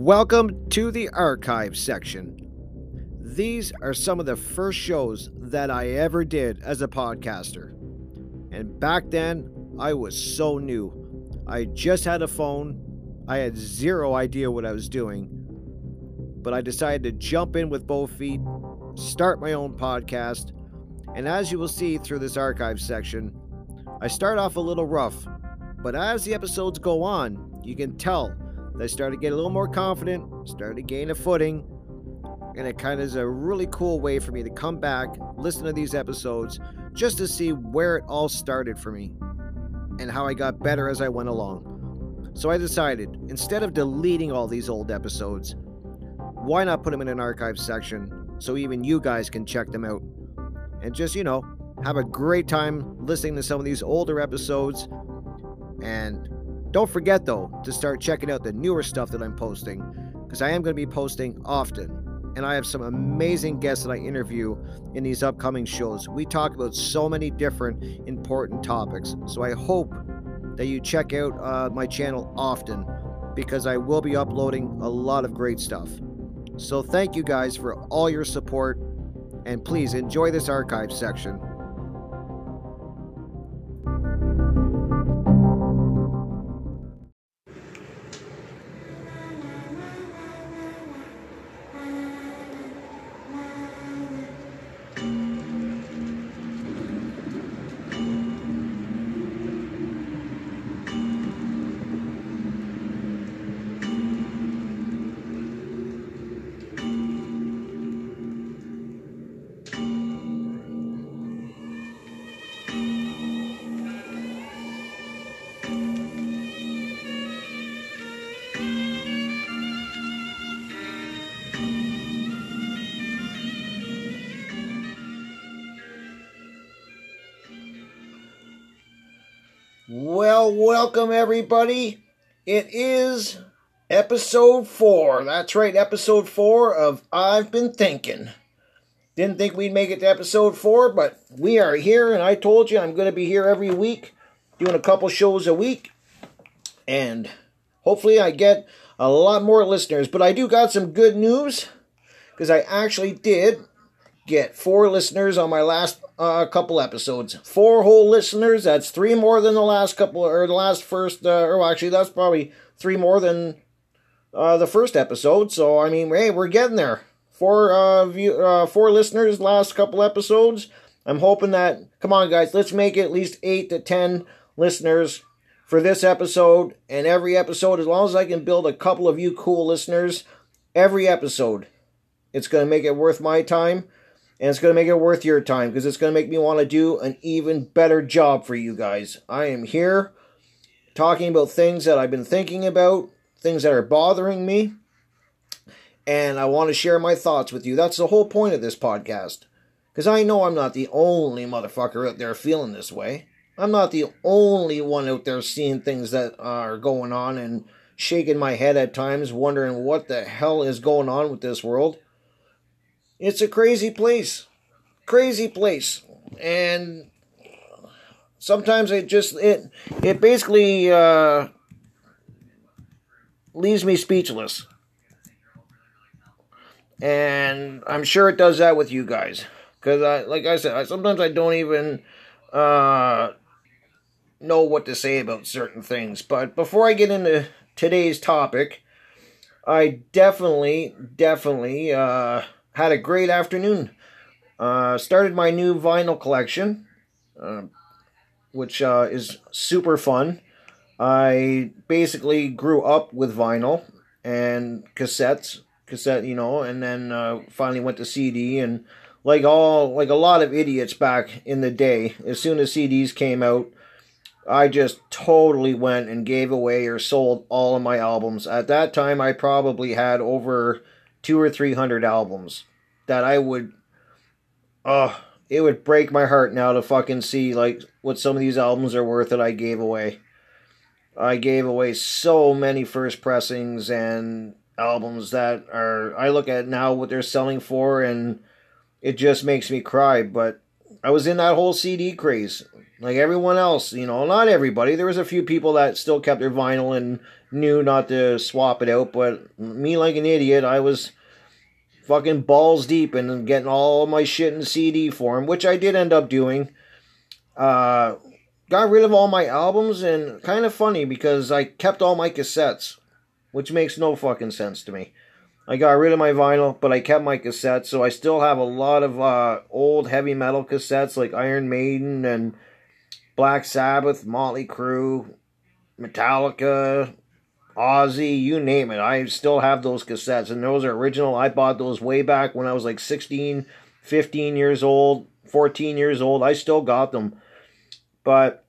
Welcome to the archive section. These are some of the first shows that I ever did as a podcaster. And back then, I was so new. I just had a phone, I had zero idea what I was doing. But I decided to jump in with both feet, start my own podcast, and as you will see through this archive section, I start off a little rough, but as the episodes go on, you can tell I started to get a little more confident, started to gain a footing, and it kind of is a really cool way for me to come back, listen to these episodes, just to see where it all started for me and how I got better as I went along. So I decided, instead of deleting all these old episodes, why not put them in an archive section so even you guys can check them out and just, you know, have a great time listening to some of these older episodes and don't forget, though, to start checking out the newer stuff that I'm posting, because I am going to be posting often. And I have some amazing guests that I interview in these upcoming shows. We talk about so many different important topics. So I hope that you check out uh, my channel often, because I will be uploading a lot of great stuff. So thank you guys for all your support, and please enjoy this archive section. Welcome everybody. It is episode four. That's right, episode four of I've Been Thinking. Didn't think we'd make it to episode four, but we are here, and I told you I'm going to be here every week, doing a couple shows a week, and hopefully I get a lot more listeners. But I do got some good news because I actually did get four listeners on my last uh, couple episodes. Four whole listeners. That's three more than the last couple, or the last first, uh, or actually, that's probably three more than uh, the first episode. So I mean, hey, we're getting there. Four uh, view, uh, four listeners last couple episodes. I'm hoping that. Come on, guys, let's make it at least eight to ten listeners for this episode and every episode. As long as I can build a couple of you cool listeners, every episode, it's going to make it worth my time and it's going to make it worth your time because it's going to make me want to do an even better job for you guys. I am here talking about things that I've been thinking about, things that are bothering me, and I want to share my thoughts with you. That's the whole point of this podcast. Because I know I'm not the only motherfucker out there feeling this way. I'm not the only one out there seeing things that are going on and shaking my head at times, wondering what the hell is going on with this world. It's a crazy place. Crazy place. And sometimes it just it it basically uh, leaves me speechless. And I'm sure it does that with you guys. Because, I, like I said, I, sometimes I don't even uh, know what to say about certain things. But before I get into today's topic, I definitely, definitely uh, had a great afternoon. Uh, started my new vinyl collection, uh, which uh, is super fun. I basically grew up with vinyl and cassettes, cassette, you know, and then uh, finally went to CD. And like all, like a lot of idiots back in the day, as soon as CDs came out, I just totally went and gave away or sold all of my albums. At that time, I probably had over two or three hundred albums that I would, uh, it would break my heart now to fucking see like what some of these albums are worth that I gave away. I gave away so many first pressings and albums that are I look at now what they're selling for and it just makes me cry. But I was in that whole CD craze. Like everyone else, you know, not everybody. There was a few people that still kept their vinyl and knew not to swap it out, but me like an idiot, I was fucking balls deep and getting all my shit in CD form, which I did end up doing. Uh, got rid of all my albums and kind of funny because I kept all my cassettes, which makes no fucking sense to me. I got rid of my vinyl, but I kept my cassettes, so I still have a lot of uh, old heavy metal cassettes like Iron Maiden and Black Sabbath, Motley Crue, Metallica, Ozzy, you name it. I still have those cassettes, and those are original. I bought those way back when I was like 16, 15 years old, 14 years old. I still got them. But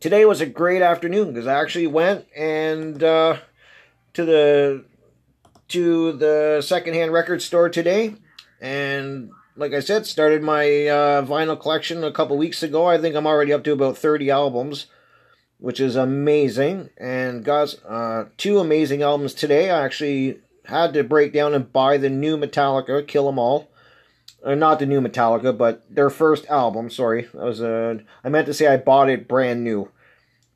today was a great afternoon because I actually went and uh, to the to the secondhand record store today, and like I said, started my uh, vinyl collection a couple weeks ago. I think I'm already up to about 30 albums, which is amazing. And got uh, two amazing albums today. I actually had to break down and buy the new Metallica, Kill 'Em All. Uh, not the new Metallica, but their first album. Sorry, that was a. I meant to say I bought it brand new,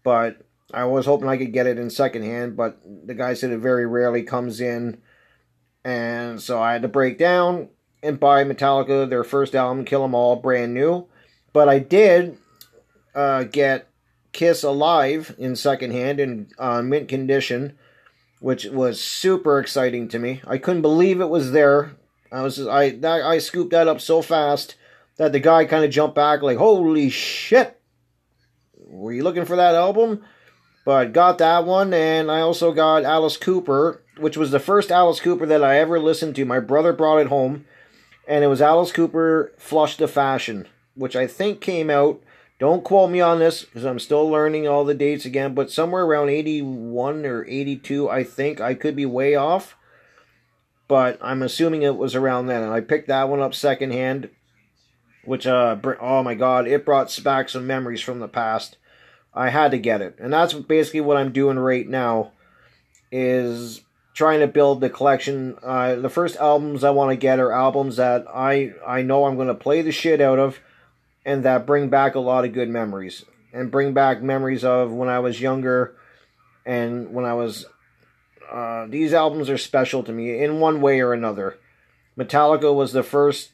but I was hoping I could get it in secondhand. But the guy said it very rarely comes in, and so I had to break down and buy Metallica their first album, Kill 'Em All, brand new. But I did uh, get Kiss Alive in secondhand in uh, mint condition, which was super exciting to me. I couldn't believe it was there. I was I that, I scooped that up so fast that the guy kind of jumped back like, "Holy shit! Were you looking for that album?" But got that one, and I also got Alice Cooper, which was the first Alice Cooper that I ever listened to. My brother brought it home and it was Alice Cooper Flush the Fashion, which I think came out. Don't quote me on this because I'm still learning all the dates again, but somewhere around 81 or 82, I think. I could be way off, but I'm assuming it was around then. And I picked that one up secondhand, which, uh, oh my god, it brought back some memories from the past. I had to get it. And that's basically what I'm doing right now is trying to build the collection. Uh, the first albums I want to get are albums that I I know I'm going to play the shit out of, and that bring back a lot of good memories and bring back memories of when I was younger, and when I was. Uh, these albums are special to me in one way or another. Metallica was the first.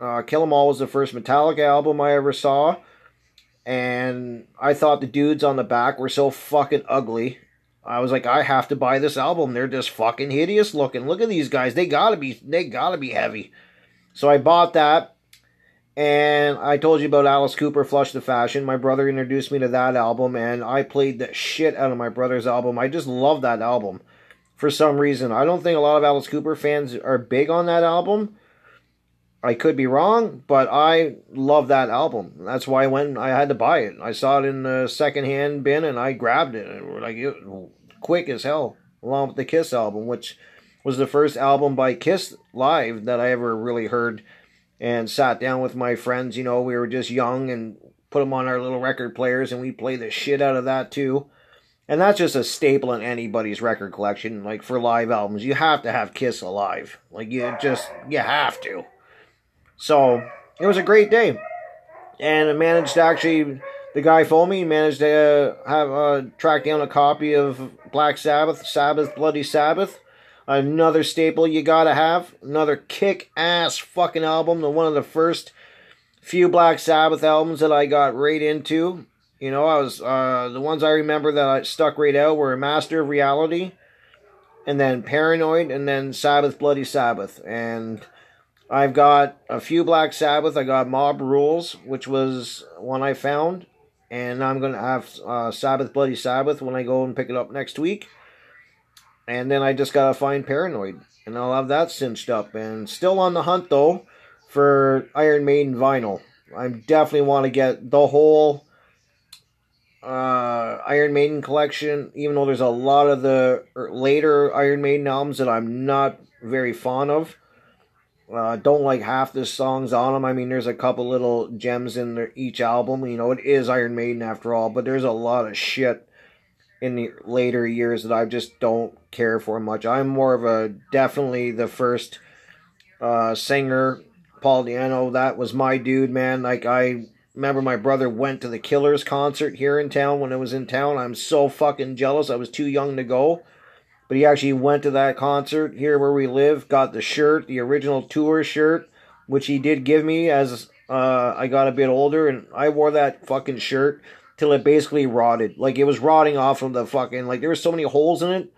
Uh, Kill 'Em All was the first Metallica album I ever saw, and I thought the dudes on the back were so fucking ugly I was like, I have to buy this album. They're just fucking hideous looking. Look at these guys. They gotta be they gotta be heavy. So I bought that. And I told you about Alice Cooper, Flush the Fashion. My brother introduced me to that album, and I played the shit out of my brother's album. I just love that album for some reason. I don't think a lot of Alice Cooper fans are big on that album. I could be wrong, but I love that album. That's why when. I had to buy it. I saw it in the secondhand bin, and I grabbed it. And like, quick as hell, along with the Kiss album, which was the first album by Kiss live that I ever really heard and sat down with my friends. You know, we were just young and put them on our little record players and we played the shit out of that too. And that's just a staple in anybody's record collection. Like for live albums, you have to have Kiss alive. Like you just, you have to. So it was a great day. And I managed to actually the guy phoned me, managed to uh, have uh, track down a copy of Black Sabbath, Sabbath, Bloody Sabbath. Another staple you gotta have. Another kick ass fucking album. The one of the first few Black Sabbath albums that I got right into. You know, I was uh, the ones I remember that I stuck right out were Master of Reality, and then Paranoid, and then Sabbath, Bloody Sabbath, and I've got a few Black Sabbath. I got Mob Rules, which was one I found and I'm to have uh, Sabbath Bloody Sabbath when I go and pick it up next week. And then I just got to find Paranoid, and I'll have that cinched up. And still on the hunt, though, for Iron Maiden vinyl. I definitely want to get the whole uh, Iron Maiden collection, even though there's a lot of the er, later Iron Maiden albums that I'm not very fond of. Uh, don't like half the songs on them. I mean, there's a couple little gems in the, each album. You know, it is Iron Maiden after all, but there's a lot of shit in the later years that I just don't care for much. I'm more of a definitely the first uh, singer Paul Di'Anno. that was my dude, man. Like I remember my brother went to the Killers concert here in town when I was in town. I'm so fucking jealous. I was too young to go. But he actually went to that concert here where we live, got the shirt, the original tour shirt, which he did give me as uh, I got a bit older, and I wore that fucking shirt till it basically rotted. Like it was rotting off of the fucking like there were so many holes in it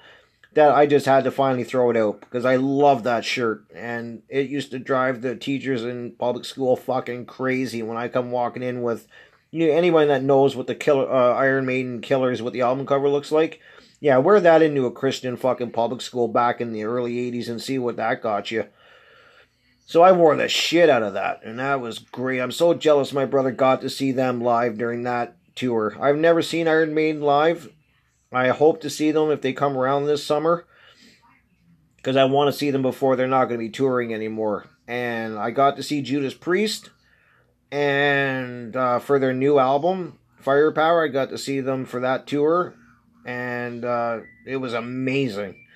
that I just had to finally throw it out because I love that shirt and it used to drive the teachers in public school fucking crazy when I come walking in with you know, anyone that knows what the killer uh, Iron Maiden Killers what the album cover looks like. Yeah, wear that into a Christian fucking public school back in the early 80s and see what that got you. So I wore the shit out of that, and that was great. I'm so jealous my brother got to see them live during that tour. I've never seen Iron Maiden live, I hope to see them if they come around this summer because I want to see them before they're not going to be touring anymore. And I got to see Judas Priest, and uh, for their new album, Firepower, I got to see them for that tour, and uh, it was amazing.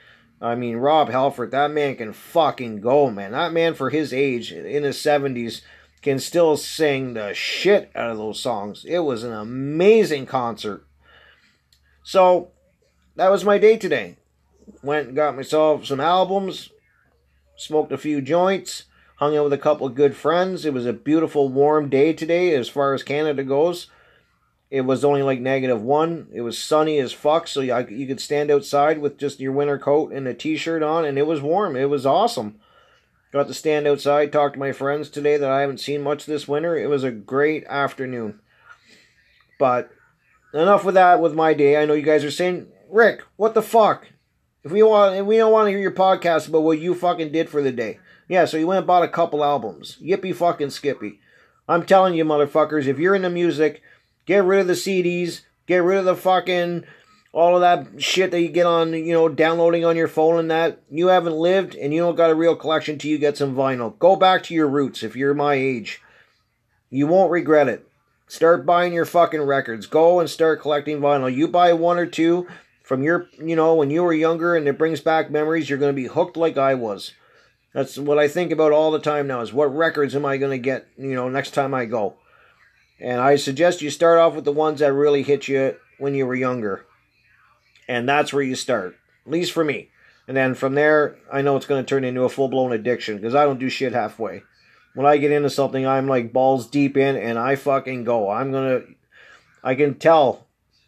I mean, Rob Halford, that man can fucking go, man. That man, for his age, in his 70s, can still sing the shit out of those songs. It was an amazing concert. So that was my day today. Went and got myself some albums, smoked a few joints, hung out with a couple of good friends. It was a beautiful, warm day today as far as Canada goes. It was only like negative one. It was sunny as fuck, so you, you could stand outside with just your winter coat and a t shirt on, and it was warm. It was awesome. Got to stand outside, talk to my friends today that I haven't seen much this winter. It was a great afternoon. But enough with that with my day. I know you guys are saying, Rick, what the fuck? If we want, if we don't want to hear your podcast about what you fucking did for the day. Yeah, so you went and bought a couple albums. Yippee fucking skippy. I'm telling you, motherfuckers, if you're into music, get rid of the CDs, get rid of the fucking all of that shit that you get on, you know, downloading on your phone and that. You haven't lived and you don't got a real collection till you get some vinyl. Go back to your roots if you're my age. You won't regret it. Start buying your fucking records. Go and start collecting vinyl. You buy one or two from your, you know, when you were younger and it brings back memories, you're going to be hooked like I was. That's what I think about all the time now is what records am I going to get, you know, next time I go. And I suggest you start off with the ones that really hit you when you were younger. And that's where you start. At least for me. And then from there, I know it's going to turn into a full blown addiction because I don't do shit halfway when I get into something, I'm like balls deep in and I fucking go. I'm gonna, I can tell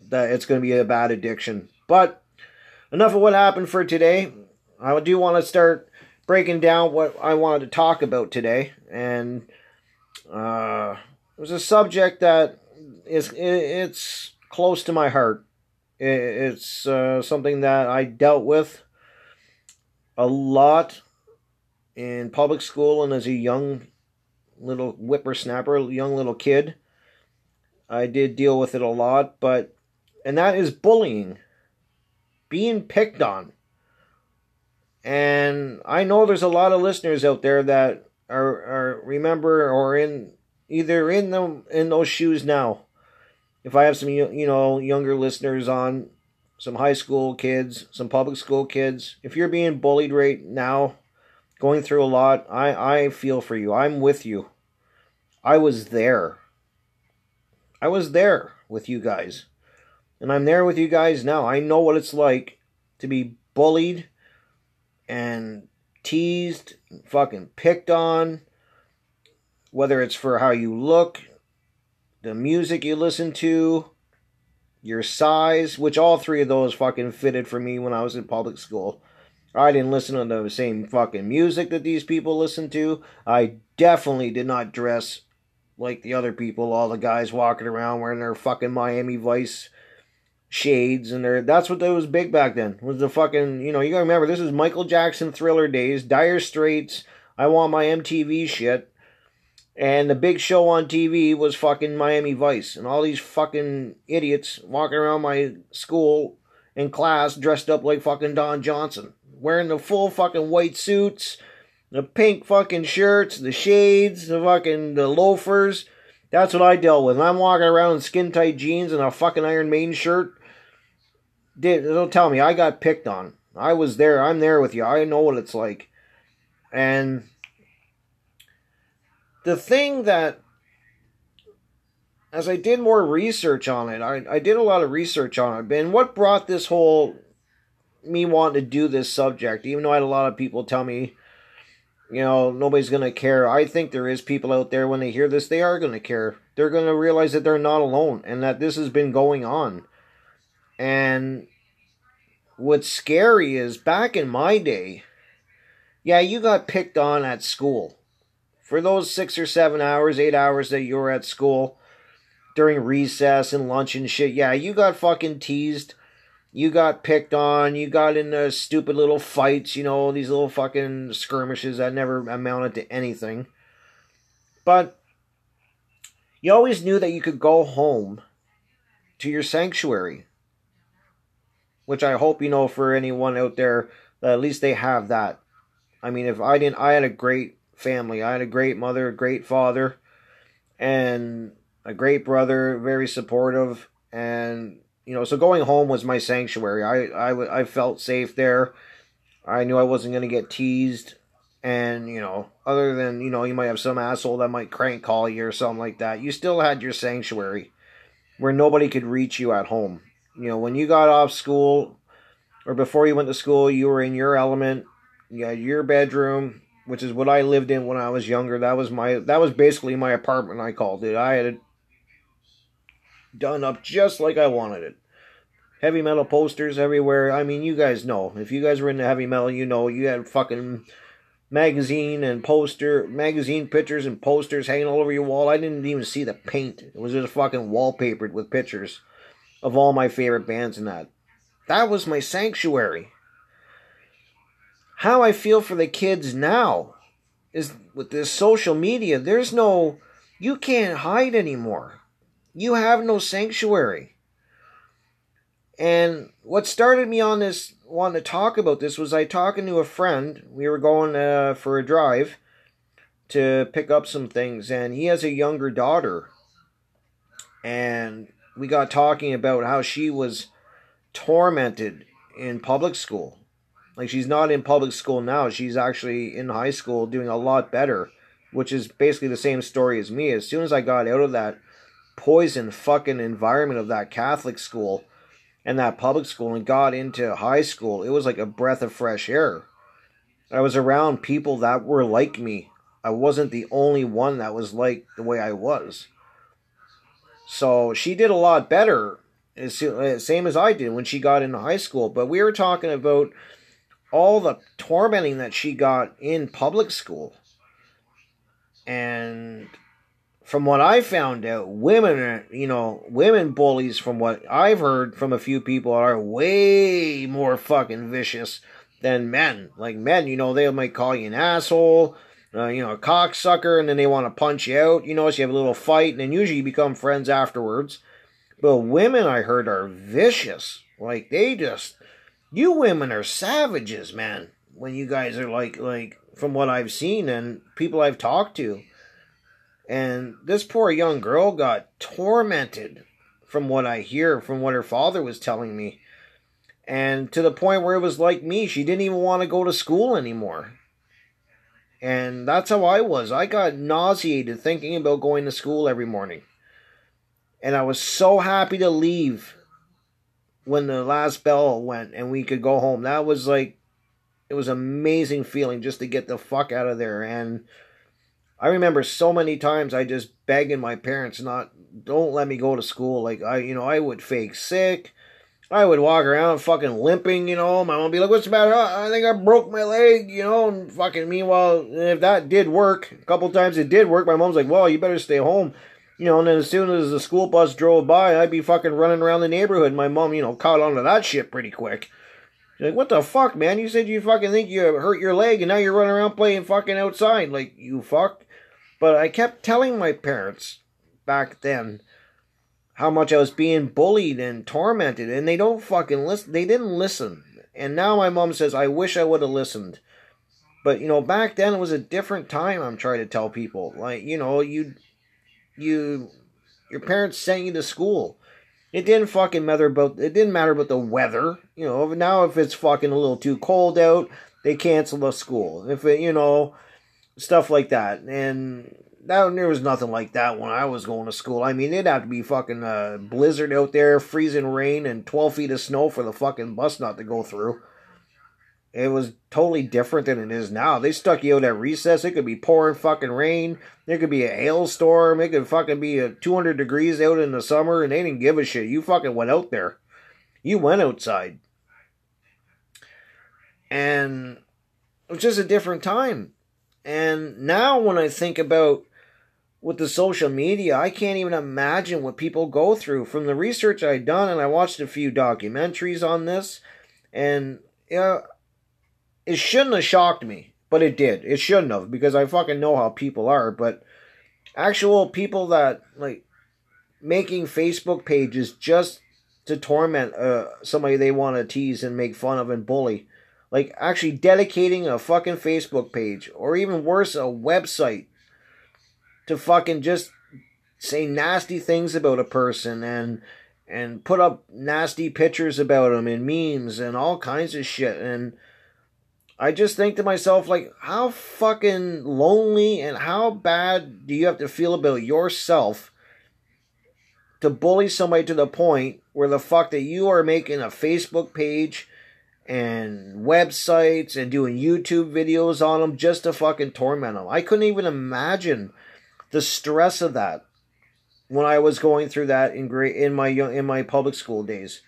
that it's gonna be a bad addiction. But enough of what happened for today. I do want to start breaking down what I wanted to talk about today, and uh, it was a subject that is it's close to my heart. It's uh, something that I dealt with a lot in public school and as a young little whippersnapper, young little kid. I did deal with it a lot, but and that is bullying. Being picked on. And I know there's a lot of listeners out there that are, are remember or in either in them in those shoes now. If I have some you know younger listeners on, some high school kids, some public school kids, if you're being bullied right now, going through a lot, I, I feel for you. I'm with you. I was there. I was there with you guys. And I'm there with you guys now. I know what it's like to be bullied and teased, fucking picked on, whether it's for how you look, the music you listen to, your size, which all three of those fucking fitted for me when I was in public school. I didn't listen to the same fucking music that these people listen to. I definitely did not dress like the other people, all the guys walking around wearing their fucking Miami Vice shades and their that's what that was big back then. Was the fucking you know, you gotta remember this is Michael Jackson thriller days, dire straits, I want my MTV shit. And the big show on TV was fucking Miami Vice. And all these fucking idiots walking around my school in class dressed up like fucking Don Johnson wearing the full fucking white suits, the pink fucking shirts, the shades, the fucking the loafers. That's what I dealt with. And I'm walking around in skin tight jeans and a fucking Iron Maiden shirt. Did don't tell me I got picked on. I was there. I'm there with you. I know what it's like. And the thing that as I did more research on it, I, I did a lot of research on it. And what brought this whole me wanting to do this subject, even though I had a lot of people tell me, you know, nobody's going to care. I think there is people out there when they hear this, they are going to care. They're going to realize that they're not alone and that this has been going on. And what's scary is back in my day, yeah, you got picked on at school. For those six or seven hours, eight hours that you were at school, during recess and lunch and shit. Yeah, you got fucking teased. You got picked on. You got into stupid little fights, you know, these little fucking skirmishes that never amounted to anything. But you always knew that you could go home to your sanctuary. Which I hope you know for anyone out there at least they have that. I mean, if I didn't, I had a great family. I had a great mother, a great father, and a great brother, very supportive, and you know, so going home was my sanctuary. I I, I felt safe there. I knew I wasn't going to get teased, and you know, other than you know, you might have some asshole that might crank call you or something like that. You still had your sanctuary, where nobody could reach you at home. You know, when you got off school, or before you went to school, you were in your element. You had your bedroom, which is what I lived in when I was younger. That was my that was basically my apartment. I called it. I had it done up just like I wanted it. Heavy metal posters everywhere. I mean, you guys know. If you guys were into heavy metal, you know you had fucking magazine and poster, magazine pictures and posters hanging all over your wall. I didn't even see the paint. It was just fucking wallpapered with pictures of all my favorite bands and that. That was my sanctuary. How I feel for the kids now is with this social media, there's no, you can't hide anymore. You have no sanctuary. And what started me on this, wanting to talk about this, was I talking to a friend. We were going uh, for a drive to pick up some things, and he has a younger daughter. And we got talking about how she was tormented in public school. Like, she's not in public school now, she's actually in high school doing a lot better, which is basically the same story as me. As soon as I got out of that poison fucking environment of that Catholic school and that public school and got into high school, it was like a breath of fresh air. I was around people that were like me. I wasn't the only one that was like the way I was. So she did a lot better, uh, same as I did when she got into high school. But we were talking about all the tormenting that she got in public school. And from what I found out, women are, you know, women bullies, from what I've heard from a few people, are way more fucking vicious than men. Like men, you know, they might call you an asshole, uh, you know, a cocksucker, and then they want to punch you out, you know, so you have a little fight, and then usually you become friends afterwards. But women, I heard, are vicious. Like, they just, you women are savages, man. When you guys are like, like, from what I've seen and people I've talked to and this poor young girl got tormented from what I hear, from what her father was telling me. And to the point where it was like me, she didn't even want to go to school anymore. And that's how I was. I got nauseated thinking about going to school every morning. And I was so happy to leave when the last bell went and we could go home. That was like, it was amazing feeling just to get the fuck out of there. And I remember so many times I just begging my parents not don't let me go to school. Like I, you know, I would fake sick. I would walk around fucking limping, you know. My mom would be like, "What's the matter?" I think I broke my leg, you know. And fucking meanwhile, if that did work, a couple times it did work. My mom's like, "Well, you better stay home," you know. And then as soon as the school bus drove by, I'd be fucking running around the neighborhood. My mom, you know, caught on to that shit pretty quick. She's like, "What the fuck, man? You said you fucking think you hurt your leg, and now you're running around playing fucking outside, like you fuck." But I kept telling my parents back then how much I was being bullied and tormented, and they don't fucking listen. They didn't listen. And now my mom says, I wish I would have listened. But, you know, back then it was a different time, I'm trying to tell people. Like, you know, you, you, your parents sent you to school. It didn't fucking matter about, it didn't matter about the weather. You know, now if it's fucking a little too cold out, they cancel the school. If it, you know, stuff like that. And that there was nothing like that when I was going to school. I mean, it'd have to be fucking a blizzard out there, freezing rain, and twelve feet of snow for the fucking bus not to go through. It was totally different than it is now. They stuck you out at recess. It could be pouring fucking rain. There could be a hailstorm. It could fucking be a 200 degrees out in the summer, and they didn't give a shit. You fucking went out there. You went outside. And it was just a different time. And now when I think about with the social media, I can't even imagine what people go through. From the research I've done, and I watched a few documentaries on this, and yeah, it shouldn't have shocked me, but it did. It shouldn't have because I fucking know how people are. But actual people that like making Facebook pages just to torment uh, somebody they want to tease and make fun of and bully. Like actually dedicating a fucking Facebook page or even worse, a website to fucking just say nasty things about a person and and put up nasty pictures about them and memes and all kinds of shit and I just think to myself, like, how fucking lonely and how bad do you have to feel about yourself to bully somebody to the point where the fuck that you are making a Facebook page and websites and doing YouTube videos on them just to fucking torment them? I couldn't even imagine the stress of that when I was going through that in great in my in my public school days.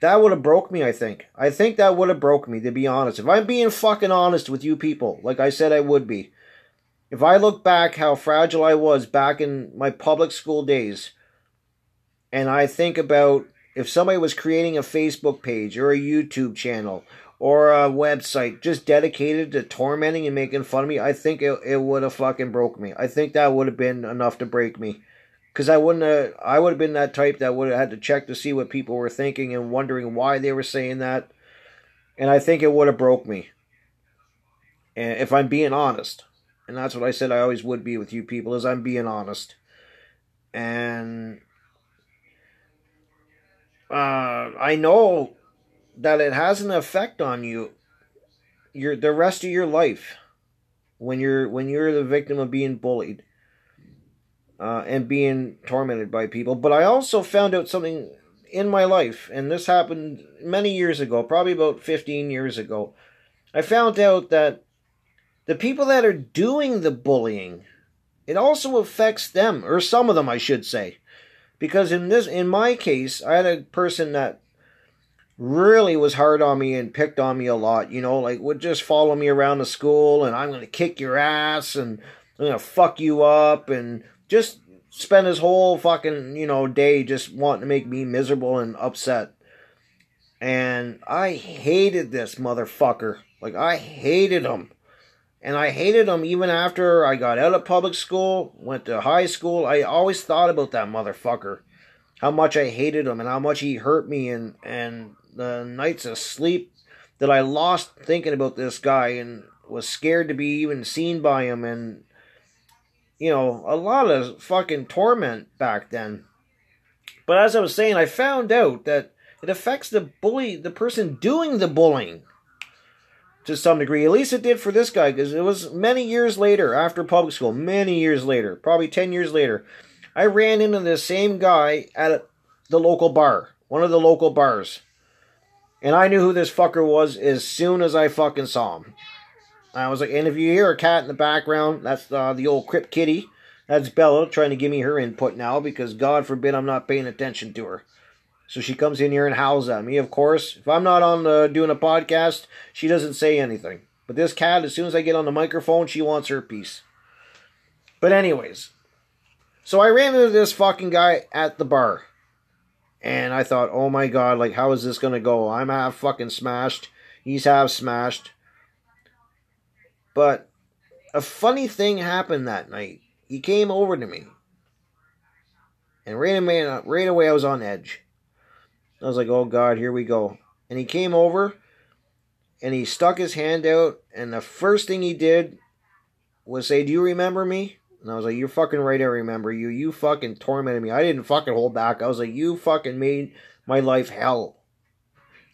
That would have broke me, I think. I think that would have broke me, to be honest. If I'm being fucking honest with you people, like I said I would be. If I look back how fragile I was back in my public school days, and I think about if somebody was creating a Facebook page or a YouTube channel or a website just dedicated to tormenting and making fun of me, I think it, it would have fucking broke me. I think that would have been enough to break me because I wouldn't have, I would have been that type that would have had to check to see what people were thinking and wondering why they were saying that. And I think it would have broke me. And if I'm being honest. And that's what I said I always would be with you people is I'm being honest. And uh, I know that it has an effect on you your the rest of your life when you're when you're the victim of being bullied uh, and being tormented by people. But I also found out something in my life, and this happened many years ago, probably about 15 years ago. I found out that the people that are doing the bullying, it also affects them, or some of them, I should say. Because in this, in my case, I had a person that really was hard on me and picked on me a lot. You know, like would just follow me around the school, and I'm going to kick your ass, and I'm going to fuck you up, and just spent his whole fucking, you know, day just wanting to make me miserable and upset. And I hated this motherfucker. Like, I hated him. And I hated him even after I got out of public school, went to high school. I always thought about that motherfucker. How much I hated him and how much he hurt me and, and the nights of sleep that I lost thinking about this guy and was scared to be even seen by him and you know, a lot of fucking torment back then. But as I was saying, I found out that it affects the bully, the person doing the bullying to some degree. At least it did for this guy, because it was many years later, after public school, many years later, probably 10 years later, I ran into the same guy at the local bar, one of the local bars. And I knew who this fucker was as soon as I fucking saw him. I was like, and if you hear a cat in the background, that's uh, the old Crip Kitty. That's Bella trying to give me her input now because God forbid I'm not paying attention to her. So she comes in here and howls at me. Of course, if I'm not on doing a podcast, she doesn't say anything. But this cat, as soon as I get on the microphone, she wants her piece. But anyways, so I ran into this fucking guy at the bar. And I thought, oh my god, like, how is this gonna go? I'm half fucking smashed. He's half smashed. But a funny thing happened that night. He came over to me. And right away, right away I was on edge. I was like, oh God, here we go. And he came over and he stuck his hand out. And the first thing he did was say, Do you remember me? And I was like, You're fucking right, I remember you. You fucking tormented me. I didn't fucking hold back. I was like, You fucking made my life hell.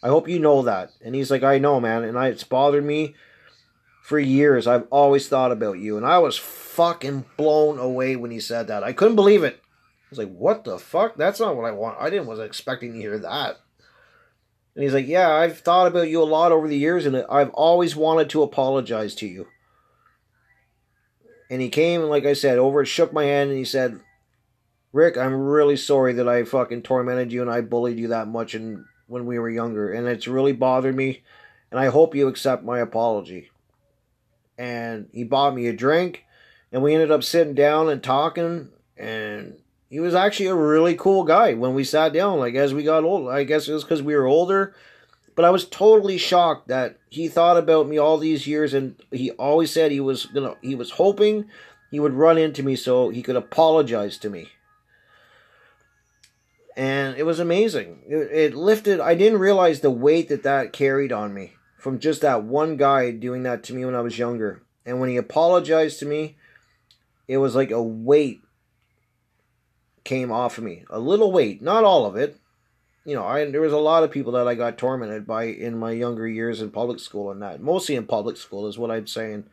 I hope you know that. And he's like, I know, man. And I, it's bothered me for years I've always thought about you. And I was fucking blown away when he said that. I couldn't believe it. I was like, what the fuck? That's not what I want. I didn't wasn't expecting to hear that. And he's like, yeah, I've thought about you a lot over the years, and I've always wanted to apologize to you. And he came, and like I said, over shook my hand, and he said, Rick, I'm really sorry that I fucking tormented you and I bullied you that much and when we were younger, and it's really bothered me, and I hope you accept my apology. And he bought me a drink, and we ended up sitting down and talking, and he was actually a really cool guy when we sat down. Like as we got old, I guess it was because we were older. But I was totally shocked that he thought about me all these years, and he always said he was gonna. He was hoping he would run into me so he could apologize to me. And it was amazing. It, it lifted. I didn't realize the weight that that carried on me from just that one guy doing that to me when I was younger. And when he apologized to me, it was like a weight came off of me. A little weight, not all of it. You know, I there was a lot of people that I got tormented by in my younger years in public school and that. Mostly in public school is what I'm saying.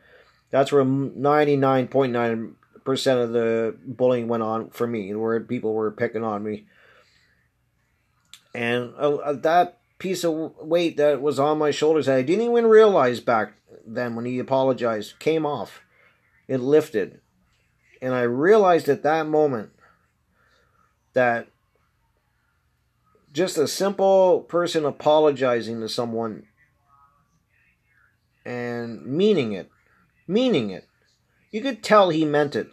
That's where 99.9% of the bullying went on for me, where people were picking on me. And uh, that piece of weight that was on my shoulders that I didn't even realize back then when he apologized came off. It lifted. And I realized at that moment that just a simple person apologizing to someone and meaning it, meaning it, you could tell he meant it.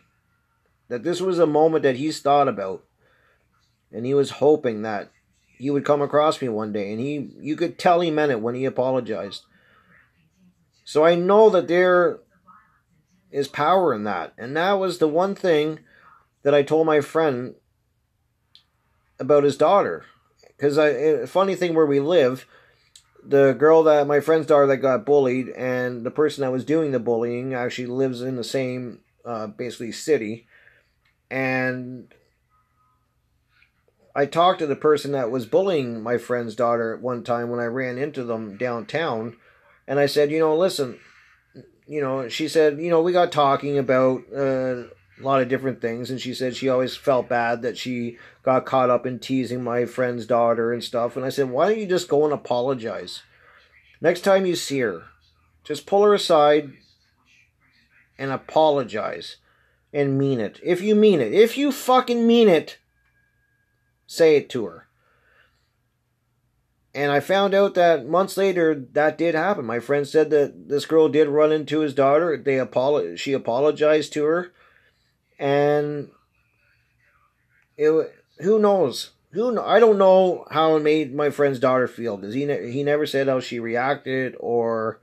That this was a moment that he's thought about. And he was hoping that he would come across me one day. And he you could tell he meant it when he apologized. So I know that there is power in that. And that was the one thing that I told my friend about his daughter. Because a funny thing where we live, the girl that my friend's daughter that got bullied, and the person that was doing the bullying actually lives in the same uh, basically city, and I talked to the person that was bullying my friend's daughter at one time when I ran into them downtown, and I said, you know, listen, you know, she said, you know, we got talking about. Uh, a lot of different things and she said she always felt bad that she got caught up in teasing my friend's daughter and stuff and i said why don't you just go and apologize next time you see her just pull her aside and apologize and mean it if you mean it if you fucking mean it say it to her. And I found out that months later that did happen. My friend said that this girl did run into his daughter. They apolo- she apologized to her. And it who knows? Who I don't know how it made my friend's daughter feel. Because he ne- he never said how she reacted or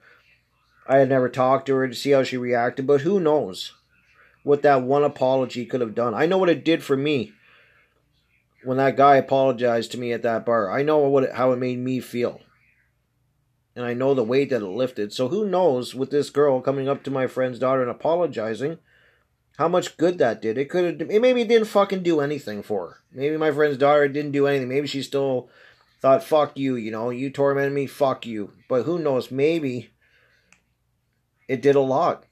I had never talked to her to see how she reacted but who knows what that one apology could have done. I know what it did for me when that guy apologized to me at that bar I know what it, how it made me feel and I know the weight that it lifted so who knows with this girl coming up to my friend's daughter and apologizing how much good that did. It could have. Maybe it didn't fucking do anything for her. Maybe my friend's daughter didn't do anything. Maybe she still thought, "Fuck you," you know. You tormented me. Fuck you. But who knows? Maybe it did a lot.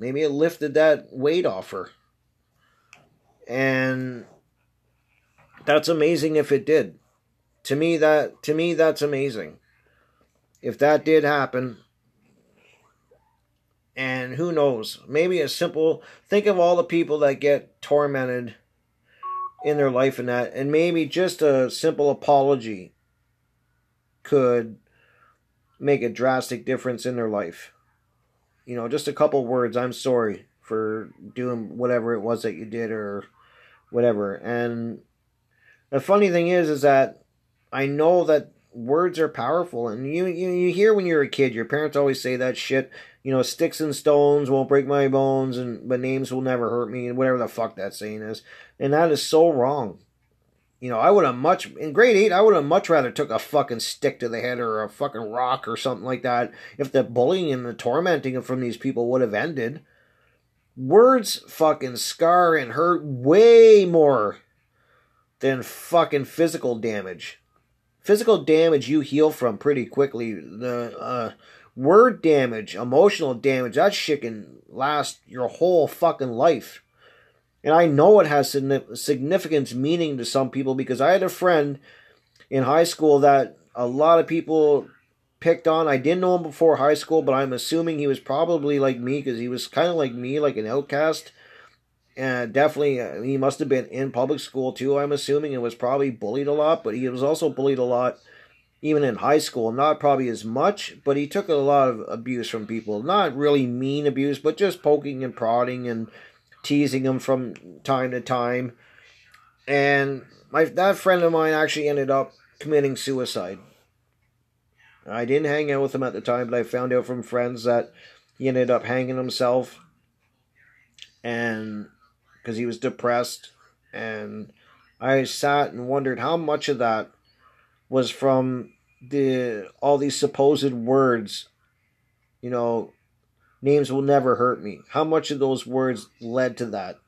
Maybe it lifted that weight off her. And that's amazing if it did. To me that to me that's amazing. If that did happen, and who knows, maybe a simple think of all the people that get tormented in their life and that, and maybe just a simple apology could make a drastic difference in their life. You know, just a couple words, I'm sorry for doing whatever it was that you did or whatever. And the funny thing is is that I know that words are powerful and you, you you hear when you're a kid your parents always say that shit you know sticks and stones won't break my bones and but names will never hurt me and whatever the fuck that saying is. And that is so wrong. You know i would have much in grade 8 i would have much rather took a fucking stick to the head or a fucking rock or something like that if the bullying and the tormenting from these people would have ended. Words fucking scar and hurt way more than fucking physical damage physical damage you heal from pretty quickly. The uh, Word damage, emotional damage, that shit can last your whole fucking life. And I know it has significance meaning to some people because I had a friend in high school that a lot of people picked on. I didn't know him before high school, but I'm assuming he was probably like me because he was kind of like me, like an outcast. Definitely, uh, he must have been in public school too, I'm assuming, and was probably bullied a lot, but he was also bullied a lot even in high school. Not probably as much, but he took a lot of abuse from people. Not really mean abuse, but just poking and prodding and teasing him from time to time. And my that friend of mine actually ended up committing suicide. I didn't hang out with him at the time, but I found out from friends that he ended up hanging himself and because he was depressed and I sat and wondered how much of that was from the all these supposed words you know names will never hurt me. How much of those words led to that?